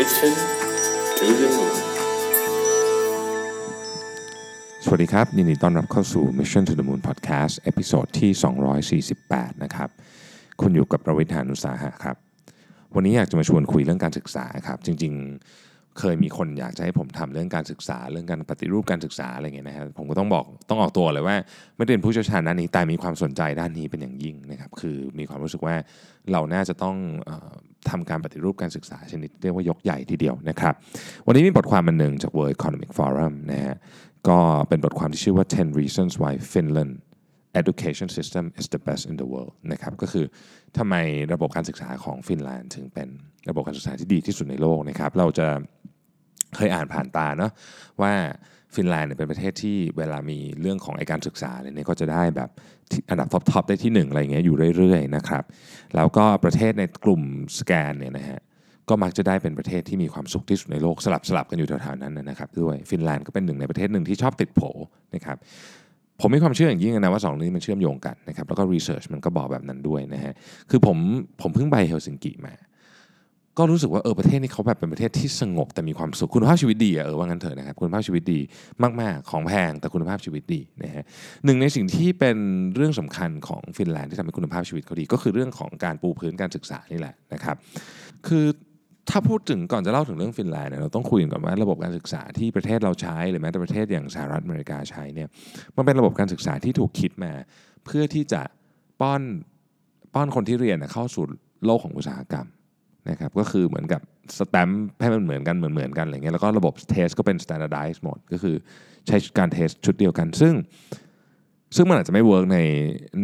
Mission to the Moon สวัสดีครับยินดีต้อนรับเข้าสู่ Mission to the Moon Podcast episode ที่ 248 นะครับ คุณอยู่กับผมรวิศ หาญอุตสาหะครับ วันนี้อยากจะมาชวนคุยเรื่องการศึกษาครับ จริงๆ เคยมีคนอยากจะให้ผมทำเรื่องการศึกษา เรื่องการปฏิรูปการศึกษาอะไรเงี้ยนะฮะผมก็ต้องบอกต้องออกตัวเลยว่า ไม่ได้เป็นผู้เชี่ยวชาญด้านนี้แต่มีความสนใจด้านนี้เป็นอย่างยิ่งนะครับ คือมีความรู้สึกว่าเราน่าจะต้องเทำการปฏิรูปการศึกษาชนิดเรียกว่ายกใหญ่ทีเดียวนะครับ วันนี้มีบทความมันหนึ่งจาก World Economic Forum นะฮะก็เป็นบทความที่ชื่อว่า 10 reasons why Finland education system is the best in the world นะครับก็คือทำไมระบบการศึกษาของฟินแลนด์ถึงเป็นระบบการศึกษาที่ดีที่สุดในโลกนะครับเราจะเคยอ่านผ่านตาเนาะว่าฟินแลนด์เนี่ยเป็นประเทศที่เวลามีเรื่องของไอการศึกษาเนี่ยก็จะได้แบบ อันดับ top ๆได้ที่หนึ่งอะไรเงี้ยอยู่เรื่อยๆนะครับแล้วก็ประเทศในกลุ่มสแกนดิเนเวียนะฮะก็มักจะได้เป็นประเทศที่มีความสุขที่สุดในโลกสลับสลับกันอยู่แถวๆนั้นนะครับด้วยฟินแลนด์ก็เป็นหนึ่งในประเทศหนึ่งที่ชอบติดโผนะครับผมมีความเชื่ออย่างยิ่งนะว่าสองเรื่องนี้มันเชื่อมโยงกันนะครับแล้วก็ research มันก็บอกแบบนั้นด้วยนะฮะคือผมผมเพิ่งไปเฮลซิงกิมา ก็รู้สึกว่าเออประเทศนี้เขาแบบเป็นประเทศที่สงบแต่มีความสุขคุณภาพชีวิตดีอะเออว่างั้นเถอะนะครับคุณภาพชีวิตดีมาก ๆ ของแพงแต่คุณภาพชีวิตดีนะฮะหนึ่งในสิ่งที่เป็นเรื่องสำคัญของฟินแลนด์ที่ทำให้คุณภาพชีวิตเขาดี ก็คือเรื่องของการปูพื้นการศึกษานี่แหละนะครับ คือถ้าพูดถึงก่อนจะเล่าถึงเรื่องฟินแลนด์เนี่ยเราต้องคุยกันก่อนว่าระบบการศึกษาที่ประเทศเราใช้หรือแม้แต่ประเทศอย่างสหรัฐอเมริกาใช้เนี่ยมันเป็นระบบการศึกษาที่ถูกคิดมา เพื่อที่จะป้อนป้อนคนที่เรียนเข้าสู่โลกของอุตสาหกรรม นะครับก็คือเหมือนกับสแตมป์ให้มันเหมือนกันเหมือนเหมือนกันอะไรเงี้ยแล้วก็ระบบ test ก็เป็น standardized หมดก็คือใช้การ test ชุดเดียวกัน ซึ่งซึ่งมันอาจจะไม่ work ใน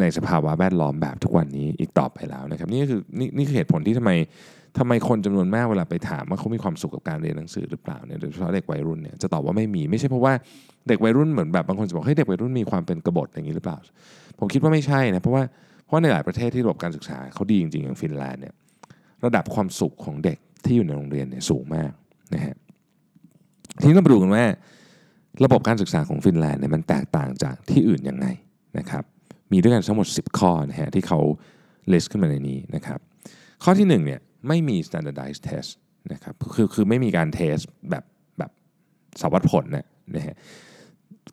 ในสภาวะแวดล้อมแบบทุกวันนี้อีกต่อไปแล้วนะครับนี่คือนี่นี่คือเหตุผลที่ทำไมทำไมคนจำนวนมากเวลาไปถามว่าเขามีความสุขกับการเรียนหนังสือหรือเปล่าเนี่ยโดยเฉพาะเด็กวัยรุ่นเนี่ยจะตอบว่าไม่มีไม่ใช่เพราะว่าเด็กวัยรุ่นเหมือนแบบบางคนจะบอกเฮ้ยเด็กวัยรุ่นมีความเป็นกบฏอย่างนี้หรือเปล่า ผมคิดว่าไม่ใช่นะเพราะว่าเพราะในหลายประเทศที่ระบบการศึกษาเขาดีจริงๆอย่างฟินแลนด์เนี่ย ระดับความสุขของเด็กที่อยู่ในโรงเรียนเนี่ยสูงมากนะฮะทีนี้เรามาดูกันว่า ระบบการศึกษาของฟินแลนด์เนี่ยมันแตกต่างจากที่อื่นยังไงนะครับมีด้วยกันทั้งหมด 10 ข้อนะฮะที่เขา list ขึ้นมาในนี้นะครับข้อที่1เนี่ยไม่มี standardized test นะครับคือคือไม่มีการ test แบบแบบสอบวัดผลเนี่ยนะฮะ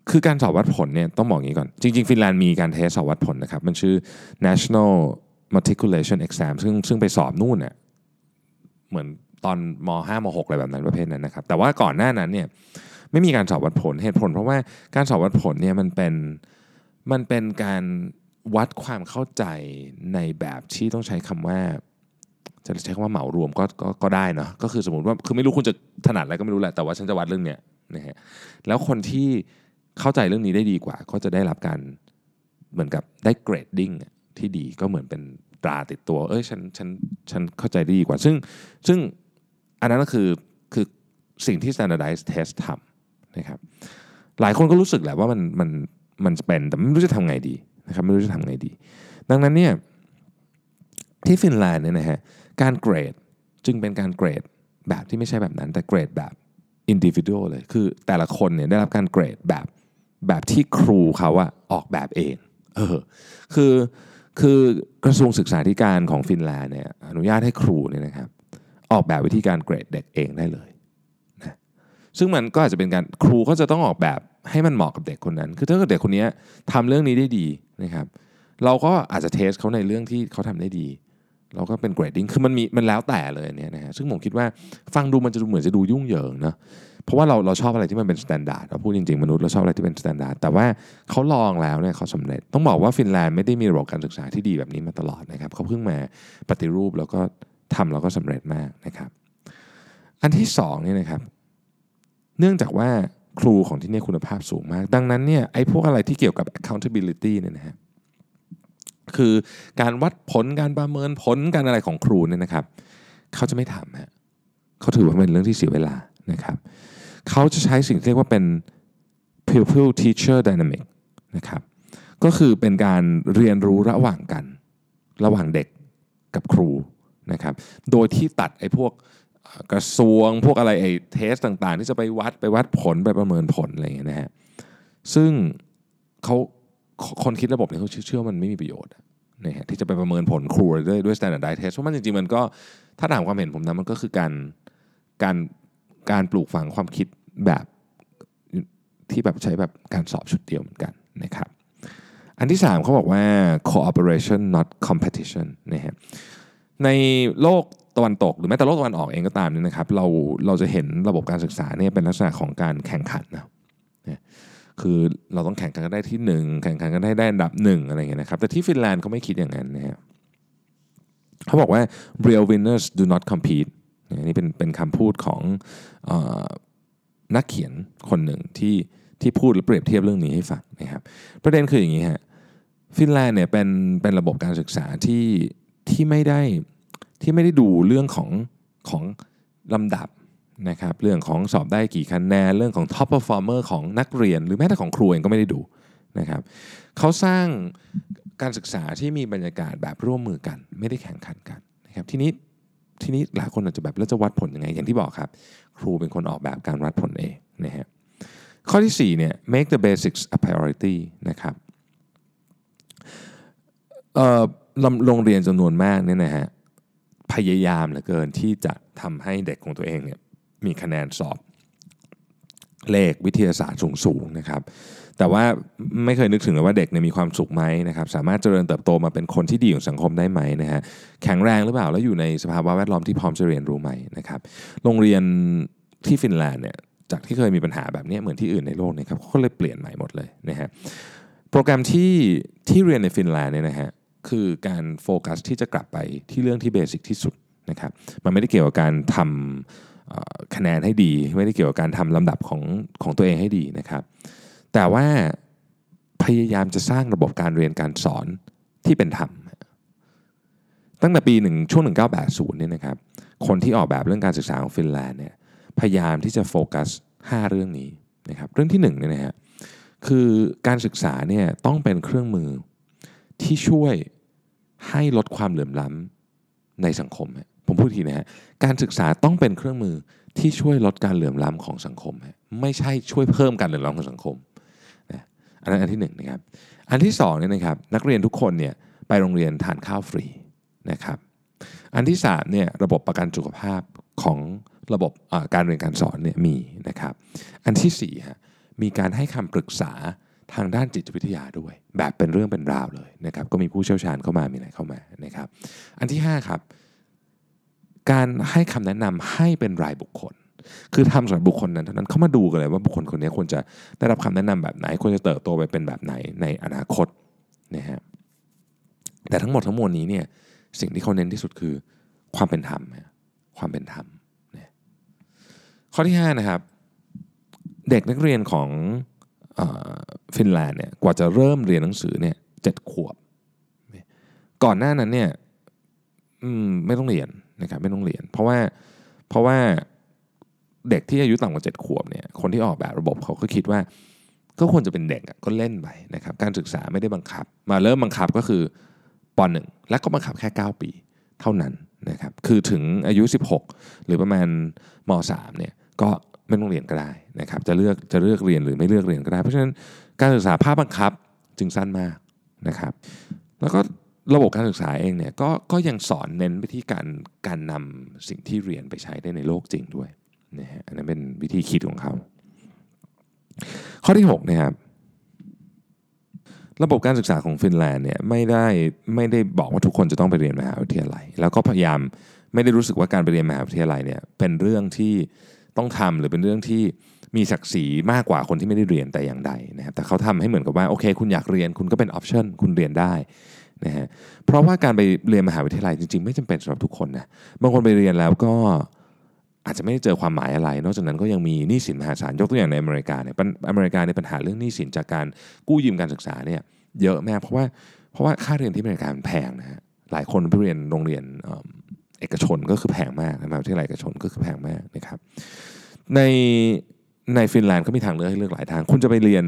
คือการสอบวัดผลเนี่ยต้องบอกอย่างนี้ก่อน จริง ๆ ฟินแลนด์มีการ test สอบวัดผลนะครับ มันชื่อ national matriculation exam ซึ่งซึ่งไปสอบนู่นเนี่ยเหมือนตอนม 5 ม 6 อะไรแบบนั้นประเภทนั้นนะครับ แต่ว่าก่อนหน้านั้นเนี่ยไม่มีการสอบวัดผลเหตุผล เพราะว่าการสอบวัดผลเนี่ยมันเป็นมันเป็นการวัดความเข้าใจในแบบที่ต้องใช้คำว่า จะใช้คำว่าเหมารวมก็ก็ก็ได้เนาะก็คือสมมติว่าคือไม่รู้คุณจะถนัดอะไรก็ไม่รู้แหละแต่ว่าฉันจะวัดเรื่องเนี้ยนะฮะแล้วคนที่เข้าใจเรื่องนี้ได้ดีกว่า ก็จะได้รับการเหมือนกับได้เกรดดิ้ง ที่ดีก็เหมือนเป็นตราติดตัว เอ้ยฉันฉันฉันเข้าใจได้ดีกว่า ซึ่งซึ่งอันนั้นก็คือคือสิ่งที่ standardized test ทำนะครับหลายคนก็รู้สึกแหละว่ามันมันมันเป็นแต่ไม่รู้จะทำไงดีนะครับไม่รู้จะทำไงดี ดังนั้นเนี่ยที่ฟินแลนด์เนี่ยนะฮะการเกรดจึงเป็นการเกรดแบบที่ไม่ใช่แบบนั้น แต่เกรดแบบ individual เลย คือแต่ละคนเนี่ยได้รับการเกรดแบบแบบที่ครูเขาอะออกแบบเองเออคือ คือกระทรวงศึกษาธิการของฟินแลนด์เนี่ยอนุญาตให้ครูเนี่ยนะครับออกแบบวิธีการเกรดเด็กเองได้เลยนะซึ่งมันก็อาจจะเป็นการครูก็จะต้องออกแบบให้มันเหมาะกับเด็กคนนั้น คือถ้าเกิดเด็กคนนี้ทำเรื่องนี้ได้ดีนะครับเราก็อาจจะเทสเขาในเรื่องที่เขาทำได้ดี เราก็เป็นเกรดดิ้งคือมันมีมันแล้วแต่เลยเนี่ยนะฮะซึ่งผมคิดว่าฟังดูมันจะดูเหมือนจะดูยุ่งเหยิงนะ เพราะว่าเราเราชอบอะไรที่มันเป็น standard เราพูดจริงๆ มนุษย์เราชอบอะไรที่เป็น standard แต่ว่าเขาลองแล้วเนี่ยเขาสำเร็จ ต้องบอกว่าฟินแลนด์ไม่ได้มีระบบการศึกษาที่ดีแบบนี้มาตลอดนะครับเขาเพิ่งมาปฏิรูปแล้วก็ทำแล้วก็สำเร็จมากนะครับ อันที่สองเนี่ยนะครับ เนื่องจากว่าครูของที่นี่คุณภาพสูงมาก ดังนั้นเนี่ยไอ้พวกอะไรที่เกี่ยวกับ accountability เนี่ยนะฮะคือการวัดผลการประเมินผลการอะไรของครูเนี่ยนะครับ เขาจะไม่ทำฮะเขาถือว่าเป็นเรื่องที่เสียเวลานะครับ เขาจะใช้สิ่งเรียกว่าเป็น pupil teacher dynamic นะครับก็คือเป็นการเรียนรู้ระหว่างกัน ระหว่างเด็กกับครูนะครับโดยที่ตัดไอ้พวกกระทรวงพวกอะไรไอ้เทสต่างๆ ที่จะไปวัดไปวัดผลไปประเมินผลอะไรอย่างเงี้ยนะฮะซึ่งเขาคนคิดระบบเนี่ยเขาเชื่อว่ามันไม่มีประโยชน์นะฮะที่จะไปประเมินผลครูด้วยด้วย standardized test เพราะมันจริงๆ มันก็ถ้าถามความเห็นผมนะมันก็คือการการ การปลูกฝังความคิดแบบที่แบบใช้แบบการสอบชุดเดียวเหมือนกันนะครับ อันที่ 3เขาบอกว่า cooperation not competition นะฮะในโลกตะวันตก หรือแม้แต่โลกตะวันออกเองก็ตามเนี่ยนะครับเราเราจะเห็นระบบการศึกษาเนี่ยเป็นลักษณะของการแข่งขันนะคือเราต้องแข่งกันได้ที่ 1 แข่งขันกันได้ได้อันดับหนึ่งอะไรเงี้ยนะครับแต่ที่ฟินแลนด์เขาไม่คิดอย่างนั้นนะฮะเขาบอกว่า real winners do not compete นี่เป็นเป็นคำพูดของอนักเขียนคนหนึ่งที่ที่พูดและเปรียบเทียบเรื่องนี้ให้ฟังนะครับ ประเด็นคืออย่างนี้ฮะฟินแลนด์เนี่ยเป็นเป็นระบบการศึกษาที่ที่ไม่ได้ที่ไม่ได้ดูเรื่องของของลำดับนะครับเรื่องของสอบได้กี่คะแนนเรื่องของ top performer ของนักเรียน หรือแม้แต่ของครูเองก็ไม่ได้ดูนะครับเขาสร้างการศึกษาที่มีบรรยากาศแบบร่วมมือกัน ไม่ได้แข่งขันกันนะครับทีนี้ ทีนี้หลายคนอาจจะแบบแล้วจะวัดผลยังไง อย่างที่บอกครับ ครูเป็นคนออกแบบการวัดผลเองนะฮะข้อที่4เนี่ย make the basics a priority นะครับโรงเรียนจำนวนมากเนี่ยนะฮะพยายามเหลือเกินที่จะทำให้เด็กของตัวเองเนี่ยมีคะแนนสอบเลขวิทยาศาสตร์สูงๆนะครับ แต่ว่าไม่เคยนึกถึงเลยว่าเด็กเนี่ยมีความสุขไหมนะครับสามารถเจริญเติบโตมาเป็นคนที่ดีของสังคมได้ไหมนะฮะแข็งแรงหรือเปล่าแล้วอยู่ในสภาวะแวดล้อมที่พร้อมจะเรียนรู้ไหมนะครับโรงเรียนที่ฟินแลนด์เนี่ยจากที่เคยมีปัญหาแบบนี้เหมือนที่อื่นในโลกเนี่ยครับเขาเลยเปลี่ยนใหม่หมดเลยนะฮะโปรแกรมที่ที่เรียนในฟินแลนด์เนี่ยนะฮะคือการโฟกัสที่จะกลับไปที่เรื่องที่ basic ที่สุดนะครับมันไม่ได้เกี่ยวกับการทำคะแนนให้ดี ไม่ได้เกี่ยวกับการทำลำดับของของตัวเองให้ดีนะครับ แต่ว่าพยายามจะสร้างระบบการเรียนการสอนที่เป็นธรรม ตั้งแต่ปีหนึ่งช่วง 1980เนี่ยนะครับ คนที่ออกแบบเรื่องการศึกษาของฟินแลนด์เนี่ยพยายามที่จะโฟกัส 5 เรื่องนี้นะครับ เรื่องที่1เนี่ยนะฮะคือการศึกษาเนี่ยต้องเป็นเครื่องมือที่ช่วยให้ลดความเหลื่อมล้ำในสังคม ผมพูดทีนะฮะ การศึกษาต้องเป็นเครื่องมือที่ช่วยลดการเหลื่อมล้ำของสังคม ไม่ใช่ช่วยเพิ่มการเหลื่อมล้ำของสังคม อันนั้นอันที่หนึ่งนะครับอันที่สองเนี่ยนะครับนักเรียนทุกคนเนี่ยไปโรงเรียนทานข้าวฟรีนะครับอันที่สามเนี่ยระบบประกันสุขภาพของระบบการเรียนการสอนเนี่ยมีนะครับอันที่สี่ฮะมีการให้คำปรึกษาทางด้านจิตวิทยาด้วย แบบเป็นเรื่องเป็นราวเลยนะครับก็มีผู้เชี่ยวชาญเข้ามามีอะไรเข้ามานะครับอันที่5ครับการให้คำแนะนำให้เป็นรายบุคคล คือทำสำหรับบุคคลนั้นเท่านั้นเขามาดูกันเลยว่าบุคคลคนนี้ควรจะได้รับคำแนะนำแบบไหนควรจะเติบโตไปเป็นแบบไหนในอนาคตนะฮะแต่ทั้งหมดทั้งมวลนี้เนี่ยสิ่งที่เขาเน้นที่สุดคือความเป็นธรรมความเป็นธรรมข้อที่5นะครับเด็กนักเรียนของฟินแลนด์เนี่ยกว่าจะเริ่มเรียนหนังสือเนี่ยเจ็ดขวบ ก่อนหน้านั้นเนี่ยไม่ต้องเรียนนะครับไม่ต้องเรียน เพราะว่าเพราะว่า เด็กที่อายุต่ำกว่าเจ็ดขวบเนี่ยคนที่ออกแบบระบบเขาก็คิดว่า ก็ควรจะเป็นเด็กก็เล่นไปนะครับการศึกษาไม่ได้บังคับ มาเริ่มบังคับก็คือปหนึ่งและก็บังคับแค่ 9 ปีเท่านั้นนะครับคือถึงอายุ 16 หรือประมาณม .3 เนี่ยก็ไม่ต้องเรียนก็ได้นะครับจะเลือกจะเลือกเรียนหรือไม่เลือกเรียนก็ได้ เพราะฉะนั้นการศึกษาภาคบังคับจึงสั้นมากนะครับแล้วก็ระบบการศึกษาเองเนี่ยก็ก็ยังสอนเน้นไปที่การการนำสิ่งที่เรียนไปใช้ได้ในโลกจริงด้วย นะฮะอันนั้นเป็นวิธีคิดของเขา ข้อที่6นะครับระบบการศึกษาของฟินแลนด์เนี่ยไม่ได้ไม่ได้บอกว่าทุกคนจะต้องไปเรียนมหาวิทยาลัย แล้วก็พยายามไม่ได้รู้สึกว่าการไปเรียนมหาวิทยาลัยเนี่ยเป็นเรื่องที่ต้องทำหรือเป็นเรื่องที่มีศักดิ์ศรีมากกว่าคนที่ไม่ได้เรียนแต่อย่างใดนะครับแต่เขาทำให้เหมือนกับว่าโอเค คุณอยากเรียนคุณก็เป็นออปชันคุณเรียนได้นะฮะเพราะว่าการไปเรียนมหาวิทยาลัยจริงๆ ไม่จำเป็นสำหรับทุกคนนะบางคนไปเรียนแล้วก็ อาจจะไม่ได้เจอความหมายอะไร นอกจากนั้นก็ยังมีหนี้สินมหาศาลยกตัวอย่างในอเมริกาเนี่ยอเมริกาในปัญหาเรื่องหนี้สินจากการกู้ยืมการศึกษาเนี่ยเยอะมากเพราะว่าเพราะว่าค่าเรียนที่อเมริกาแพงนะฮะหลายคนไปเรียนโรงเรียนเอกชนก็คือแพงมากมหาวิทยาลัยเอกชนก็คือแพงมากนะครับในในฟินแลนด์ก็มีทางเลือกให้เลือกหลายทาง คุณจะไปเรียน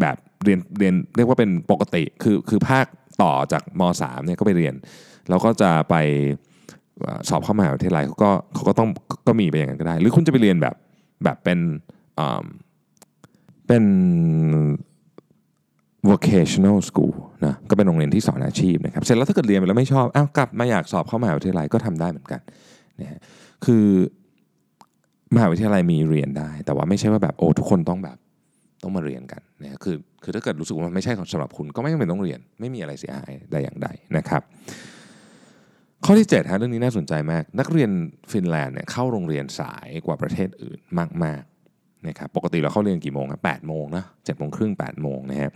แบบเรียนเรียนเรียกว่าเป็นปกติคือคือภาคต่อจากม .3 เนี่ยก็ไปเรียน แล้วก็จะไป สอบเข้ามหาวิทยาลัยเขาก็เขาก็ต้องก็มีไปอย่างนั้นก็ได้ หรือคุณจะไปเรียนแบบแบบเป็นเป็น vocational school นะก็เป็นโรงเรียนที่สอนอาชีพนะครับเสร็จแล้วถ้าเกิดเรียนไปแล้วไม่ชอบอ้าวกลับมาอยากสอบเข้ามหาวิทยาลัยก็ทำได้เหมือนกันนะฮะคือมหาวิทยาลัยมีเรียนได้ แต่ว่าไม่ใช่ว่าแบบโอ้ทุกคนต้องแบบต้องมาเรียนกันนะคือคือถ้าเกิดรู้สึกว่ามันไม่ใช่สำหรับคุณก็ไม่จำเป็นต้องเรียน ไม่มีอะไรเสียหายใดอย่างใดนะครับ ข้อที่7ฮะเรื่องนี้น่าสนใจมาก นักเรียนฟินแลนด์เนี่ยเข้าโรงเรียนสายกว่าประเทศอื่นมากๆนะครับปกติเราเข้าเรียนกี่โมงครับแปดโมงนะเจ็ดโมงครึ่งแปดโมงนะฮะ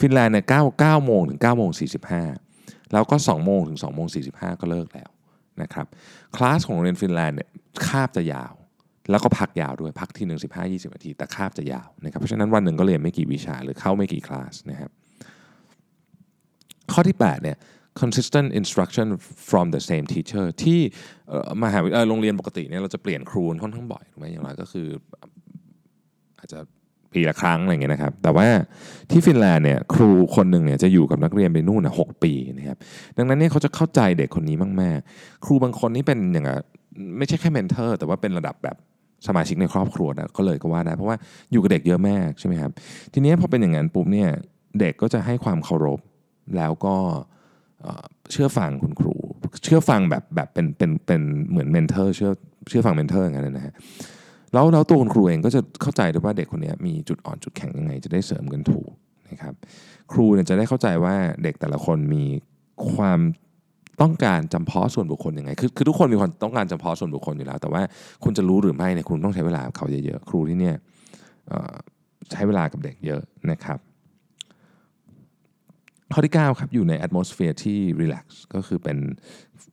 ฟินแลนด์เนี่ยเก้าเก้าโมงถึงเก้าโมงสี่สิบห้าแล้วก็สองโมงถึงสองโมงสี่สิบห้าก็เลิกแล้วนะครับคลาสของโรงเรียนฟินแลนด์เนี่ยคาบจะยาว แล้วก็พักยาวด้วยพักที่หนึ่งสิบห้ายี่สิบนาที แต่คาบจะยาวนะครับเพราะฉะนั้นวันหนึ่งก็เรียนไม่กี่วิชาหรือเข้าไม่กี่คลาสนะครับข้อที่8เนี่ย consistent instruction from the same teacher ที่มหาวิทยาลัยโรงเรียนปกติเนี่ยเราจะเปลี่ยนครูค่อนข้างบ่อยถูกไหมอย่างไรก็คืออาจจะปีละครั้งอะไรเงี้ยนะครับ แต่ว่าที่ฟินแลนด์เนี่ยครูคนหนึ่งเนี่ยจะอยู่กับนักเรียนไปนู่นนะหกปีนะครับ ดังนั้นเนี่ยเขาจะเข้าใจเด็กคนนี้มากๆ ครูบางคนนี่เป็นอย่างไม่ใช่แค่ mentor แต่ว่าเป็นระดับแบบสมาชิกในครอบครัวนะก็เลยก็ว่าได้เพราะว่าอยู่กับเด็กเยอะมากใช่ไหมครับ ทีนี้พอเป็นอย่างนั้นปุ๊บเนี่ยเด็กก็จะให้ความเคารพแล้วก็เชื่อฟังคุณครู เชื่อฟังแบบแบบเป็นเป็นเป็นเหมือน mentor เชื่อเชื่อฟัง mentor อย่างนั้นนะฮะแล้วแล้วตัวคุณครูเองก็จะเข้าใจด้วยว่าเด็กคนนี้มีจุดอ่อนจุดแข็งยังไง จะได้เสริมกันถูกนะครับครูเนี่ยจะได้เข้าใจว่าเด็กแต่ละคนมีความต้องการจำเพาะส่วนบุคคลยังไง คือคือทุกคนมีความต้องการจำเพาะส่วนบุคคลอยู่แล้ว แต่ว่าคุณจะรู้หรือไม่เนี่ยคุณต้องใช้เวลาเขาเยอะๆ ครูที่เนี่ยใช้เวลากับเด็กเยอะนะครับ ข้อที่ 9 ครับ อยู่ใน atmosphere ที่ relax ก็คือเป็น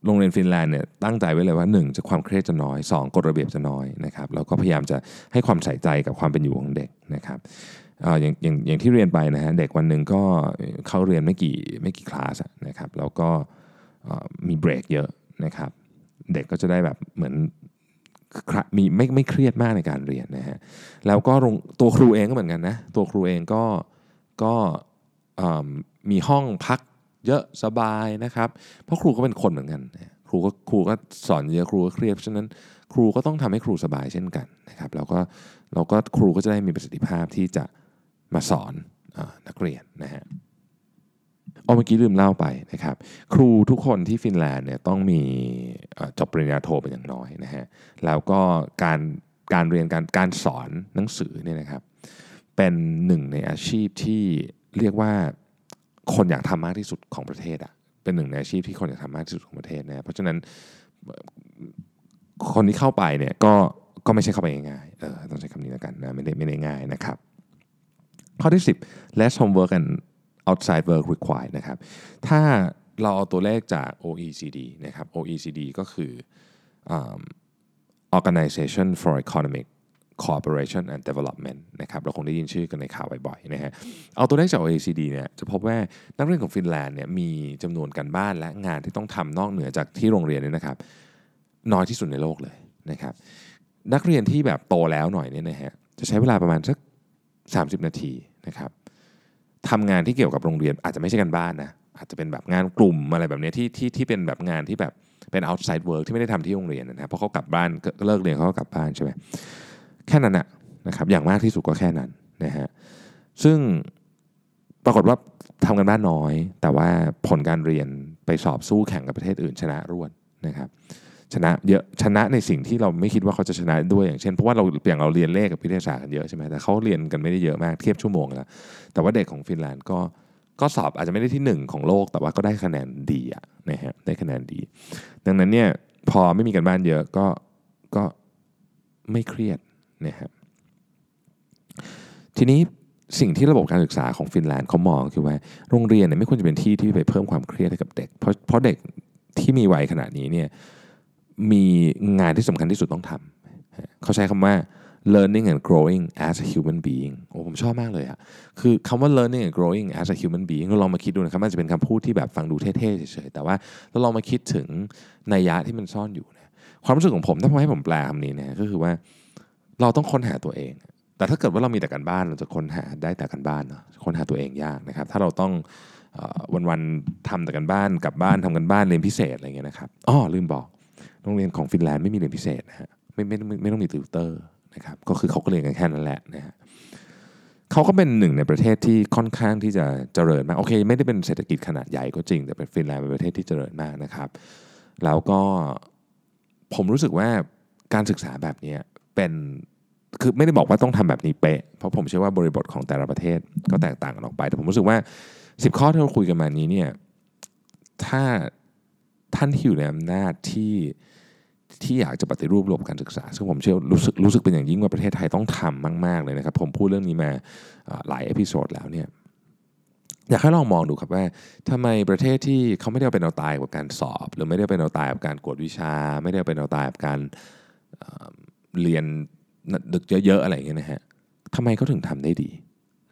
โรงเรียนฟินแลนด์เนี่ยตั้งใจไว้เลยว่า 1 จะความเครียดจะน้อย 2 กฎระเบียบจะน้อยนะครับแล้วก็พยายามจะให้ความใส่ใจกับความเป็นอยู่ของเด็กนะครับออย่างอย่างอย่างที่เรียนไปนะฮะเด็กวันหนึ่งก็เข้าเรียนไม่กี่ไม่กี่คลาสนะครับแล้วก็มีเบรกเยอะนะครับเด็กก็จะได้แบบเหมือนมีไม่ไม่เครียดมากในการเรียนนะฮะแล้วก็โรงตัวครูเองก็เหมือนกันนะตัวครูเองก็ก็ มีห้องพักเยอะสบายนะครับ เพราะครูก็เป็นคนเหมือนกัน ครูก็ครูก็สอนเยอะครูก็เครียดฉะนั้นครูก็ต้องทำให้ครูสบายเช่นกันนะครับแล้วก็เราก็ครูก็จะได้มีประสิทธิภาพที่จะมาสอนอนักเรียนนะฮะเอาเมื่อกี้ลืมเล่าไปนะครับ ครูทุกคนที่ฟินแลนด์เนี่ยต้องมีจบปริญญาโทเป็นอย่างน้อยนะฮะแล้วก็การการเรียนการการสอนหนังสือเนี่ยนะครับ เป็นหนึ่งในอาชีพที่ เรียกว่าคนอยากทำมากที่สุดของประเทศอะเป็นหนึ่งในอาชีพที่คนอยากทำมากที่สุดของประเทศนะเพราะฉะนั้นคนที่เข้าไปเนี่ยก็ก็ไม่ใช่เข้าไปง่ายๆเออต้องใช้คำนี้แล้วกันนะไม่ได้ไม่ได้ง่ายนะครับ ข้อที่ 10 less homework and outside work required นะครับ ถ้าเราเอาตัวเลขจาก OECD นะครับ OECD ก็คืออ Organization for Economic Cooperation and Development นะครับเราคงได้ยินชื่อกันในข่าวบ่อยๆนะฮะเอาตัวเลขจาก OECD เนี่ยจะพบว่านักเรียนของฟินแลนด์เนี่ยมีจำนวนการบ้านและงานที่ต้องทำนอกเหนือจากที่โรงเรียนเนี่ยนะครับน้อยที่สุดในโลกเลยนะครับนักเรียนที่แบบโตแล้วหน่อยเนี่ยนะฮะจะใช้เวลาประมาณสัก 30 นาทีนะครับทำงานที่เกี่ยวกับโรงเรียนอาจจะไม่ใช่กันบ้านนะอาจจะเป็นแบบงานกลุ่มอะไรแบบเนี้ยที่ที่ที่เป็นแบบงานที่แบบเป็น outside work ที่ไม่ได้ทำที่โรงเรียนนะครับเพราะเขากลับบ้านก็เลิกเรียนเขาก็กลับบ้านใช่ไหม แค่นั้นนะนะครับอย่างมากที่สุดก็แค่นั้นนะฮะซึ่งปรากฏว่าทำกันบ้านน้อย แต่ว่าผลการเรียนไปสอบสู้แข่งกับประเทศอื่น ชนะรวดนะครับชนะเยอะชนะในสิ่งที่เราไม่คิดว่าเขาจะชนะด้วยอย่างเช่นเพราะว่าเราอย่างเราเรียนเลขกับวิทยาศาสตร์กันเยอะใช่ไหมแต่เขาเรียนกันไม่ได้เยอะมากเทียบชั่วโมงแล้วแต่ว่าเด็กของฟินแลนด์ก็ก็สอบอาจจะไม่ได้ที่หนึ่งของโลก แต่ว่าก็ได้คะแนนดีอะนะฮะได้คะแนนดี ดังนั้นเนี่ยพอไม่มีกันบ้านเยอะก็ก็ไม่เครียด นะฮะทีนี้สิ่งที่ระบบการศึกษาของฟินแลนด์เขามองคือว่าโรงเรียนเนี่ยไม่ควรจะเป็นที่ที่ไปเพิ่มความเครียดให้กับเด็ก เพราะเพราะเด็กที่มีวัยขนาดนี้เนี่ยมีงานที่สำคัญที่สุดต้องทำเขาใช้คำว่า learning and growing as a human being โอ้ผมชอบมากเลยอะคือคำว่า learning and growing as a human being เราลองมาคิดดูนะครับมันจะเป็นคำพูดที่แบบฟังดูเท่ๆเฉยๆแต่ว่าเราลองมาคิดถึงนัยยะที่มันซ่อนอยู่นะความรู้สึกของผมถ้าผมให้ผมแปลคำนี้นะก็คือว่า เราต้องค้นหาตัวเอง แต่ถ้าเกิดว่าเรามีแต่การบ้านเราจะค้นหาได้แต่การบ้านเนาะค้นหาตัวเองยากนะครับ ถ้าเราต้องวันๆทำแต่กันบ้านกลับบ้านทำกันบ้านเรียนพิเศษอะไรเงี้ยนะครับอ๋อลืมบอกโรงเรียนของฟินแลนด์ไม่มีเรียนพิเศษนะฮะไม่ไม่ไม่ไม่ต้องมีติวเตอร์นะครับก็คือเขาก็เรียนกันแค่นั้นแหละนะฮะเขาก็เป็นหนึ่งในประเทศที่ค่อนข้างที่จะเจริญมากโอเค ไม่ได้เป็นเศรษฐกิจขนาดใหญ่ก็จริง แต่เป็นฟินแลนด์เป็นประเทศที่เจริญมากนะครับ แล้วก็ผมรู้สึกว่าการศึกษาแบบนี้ เป็นคือไม่ได้บอกว่าต้องทำแบบนี้เป๊ะ เพราะผมเชื่อว่าบริบทของแต่ละประเทศก็แตกต่างกันออกไป แต่ผมรู้สึกว่า 10 ข้อที่เราคุยกันมานี้เนี่ยถ้าท่านที่อยู่ในอำนาจที่ที่อยากจะปฏิรูประบบการศึกษา ซึ่งผมเชื่อรู้สึกรู้สึกเป็นอย่างยิ่งว่าประเทศไทยต้องทำมาก ๆ เลยนะครับ ผมพูดเรื่องนี้มาหลาย episode แล้วเนี่ยอยากให้ลองมองดูครับว่าทำไมประเทศที่เขาไม่ได้เป็นเอาตายกับการสอบ หรือไม่ได้เป็นเอาตายกับการกวดวิชา ไม่ได้เป็นเอาตายกับการ เรียนดึกเยอะๆอะไรอย่างเงี้ยนะฮะทำไมเขาถึงทำได้ดี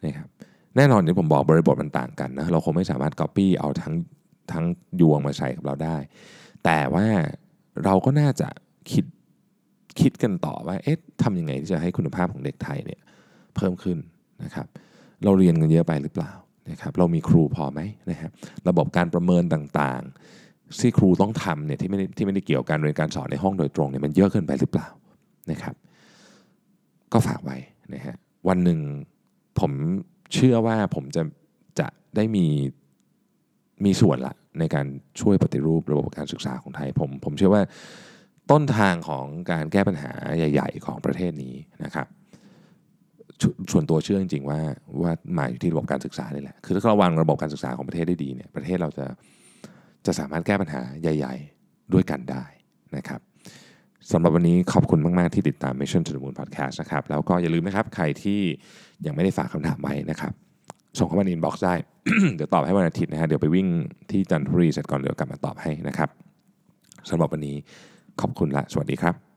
นะครับแน่นอนที่ผมบอกบริบทมันต่างกันนะเราคงไม่สามารถ Copy เอาทั้งทั้งยวงมาใส่กับเราได้ แต่ว่าเราก็น่าจะคิดคิดกันต่อว่าเอ๊ะทำยังไงที่จะให้คุณภาพของเด็กไทยเนี่ยเพิ่มขึ้นนะครับ เราเรียนกันเยอะไปหรือเปล่านะครับเรามีครูพอไหมนะครับระบบการประเมินต่างๆที่ครูต้องทำเนี่ยที่ไม่ได้ที่ไม่ได้เกี่ยวกับการเรียนการสอนในห้องโดยตรงเนี่ยมันเยอะเกินไปหรือเปล่า นะครับ ก็ฝากไว้นะฮะวันหนึ่งผมเชื่อว่าผมจะจะได้มีมีส่วนละในการช่วยปฏิรูประบบการศึกษาของไทยผมผมเชื่อว่าต้นทางของการแก้ปัญหาใหญ่ ๆ ของประเทศนี้นะครับส่วนตัวเชื่อจริงๆว่าว่ามาอยู่ที่ระบบการศึกษานี่แหละคือถ้าเราวางระบบการศึกษาของประเทศได้ดีเนี่ยประเทศเราจะจะสามารถแก้ปัญหาใหญ่ ๆ ด้วยกันได้นะครับ สำหรับวันนี้ขอบคุณมาก ๆ ที่ติดตาม Mission to the Moon Podcast นะครับแล้วก็อย่าลืมนะครับ ใครที่ยังไม่ได้ฝากคำถามไว้นะครับส่งเข้ามาในอินบ็อกซ์ได้ เดี๋ยวตอบให้วันอาทิตย์นะฮะเดี๋ยวไปวิ่งที่จันทบุรีเสร็จก่อนเดี๋ยวกลับมาตอบให้นะครับสำหรับวันนี้ขอบคุณละสวัสดีครับ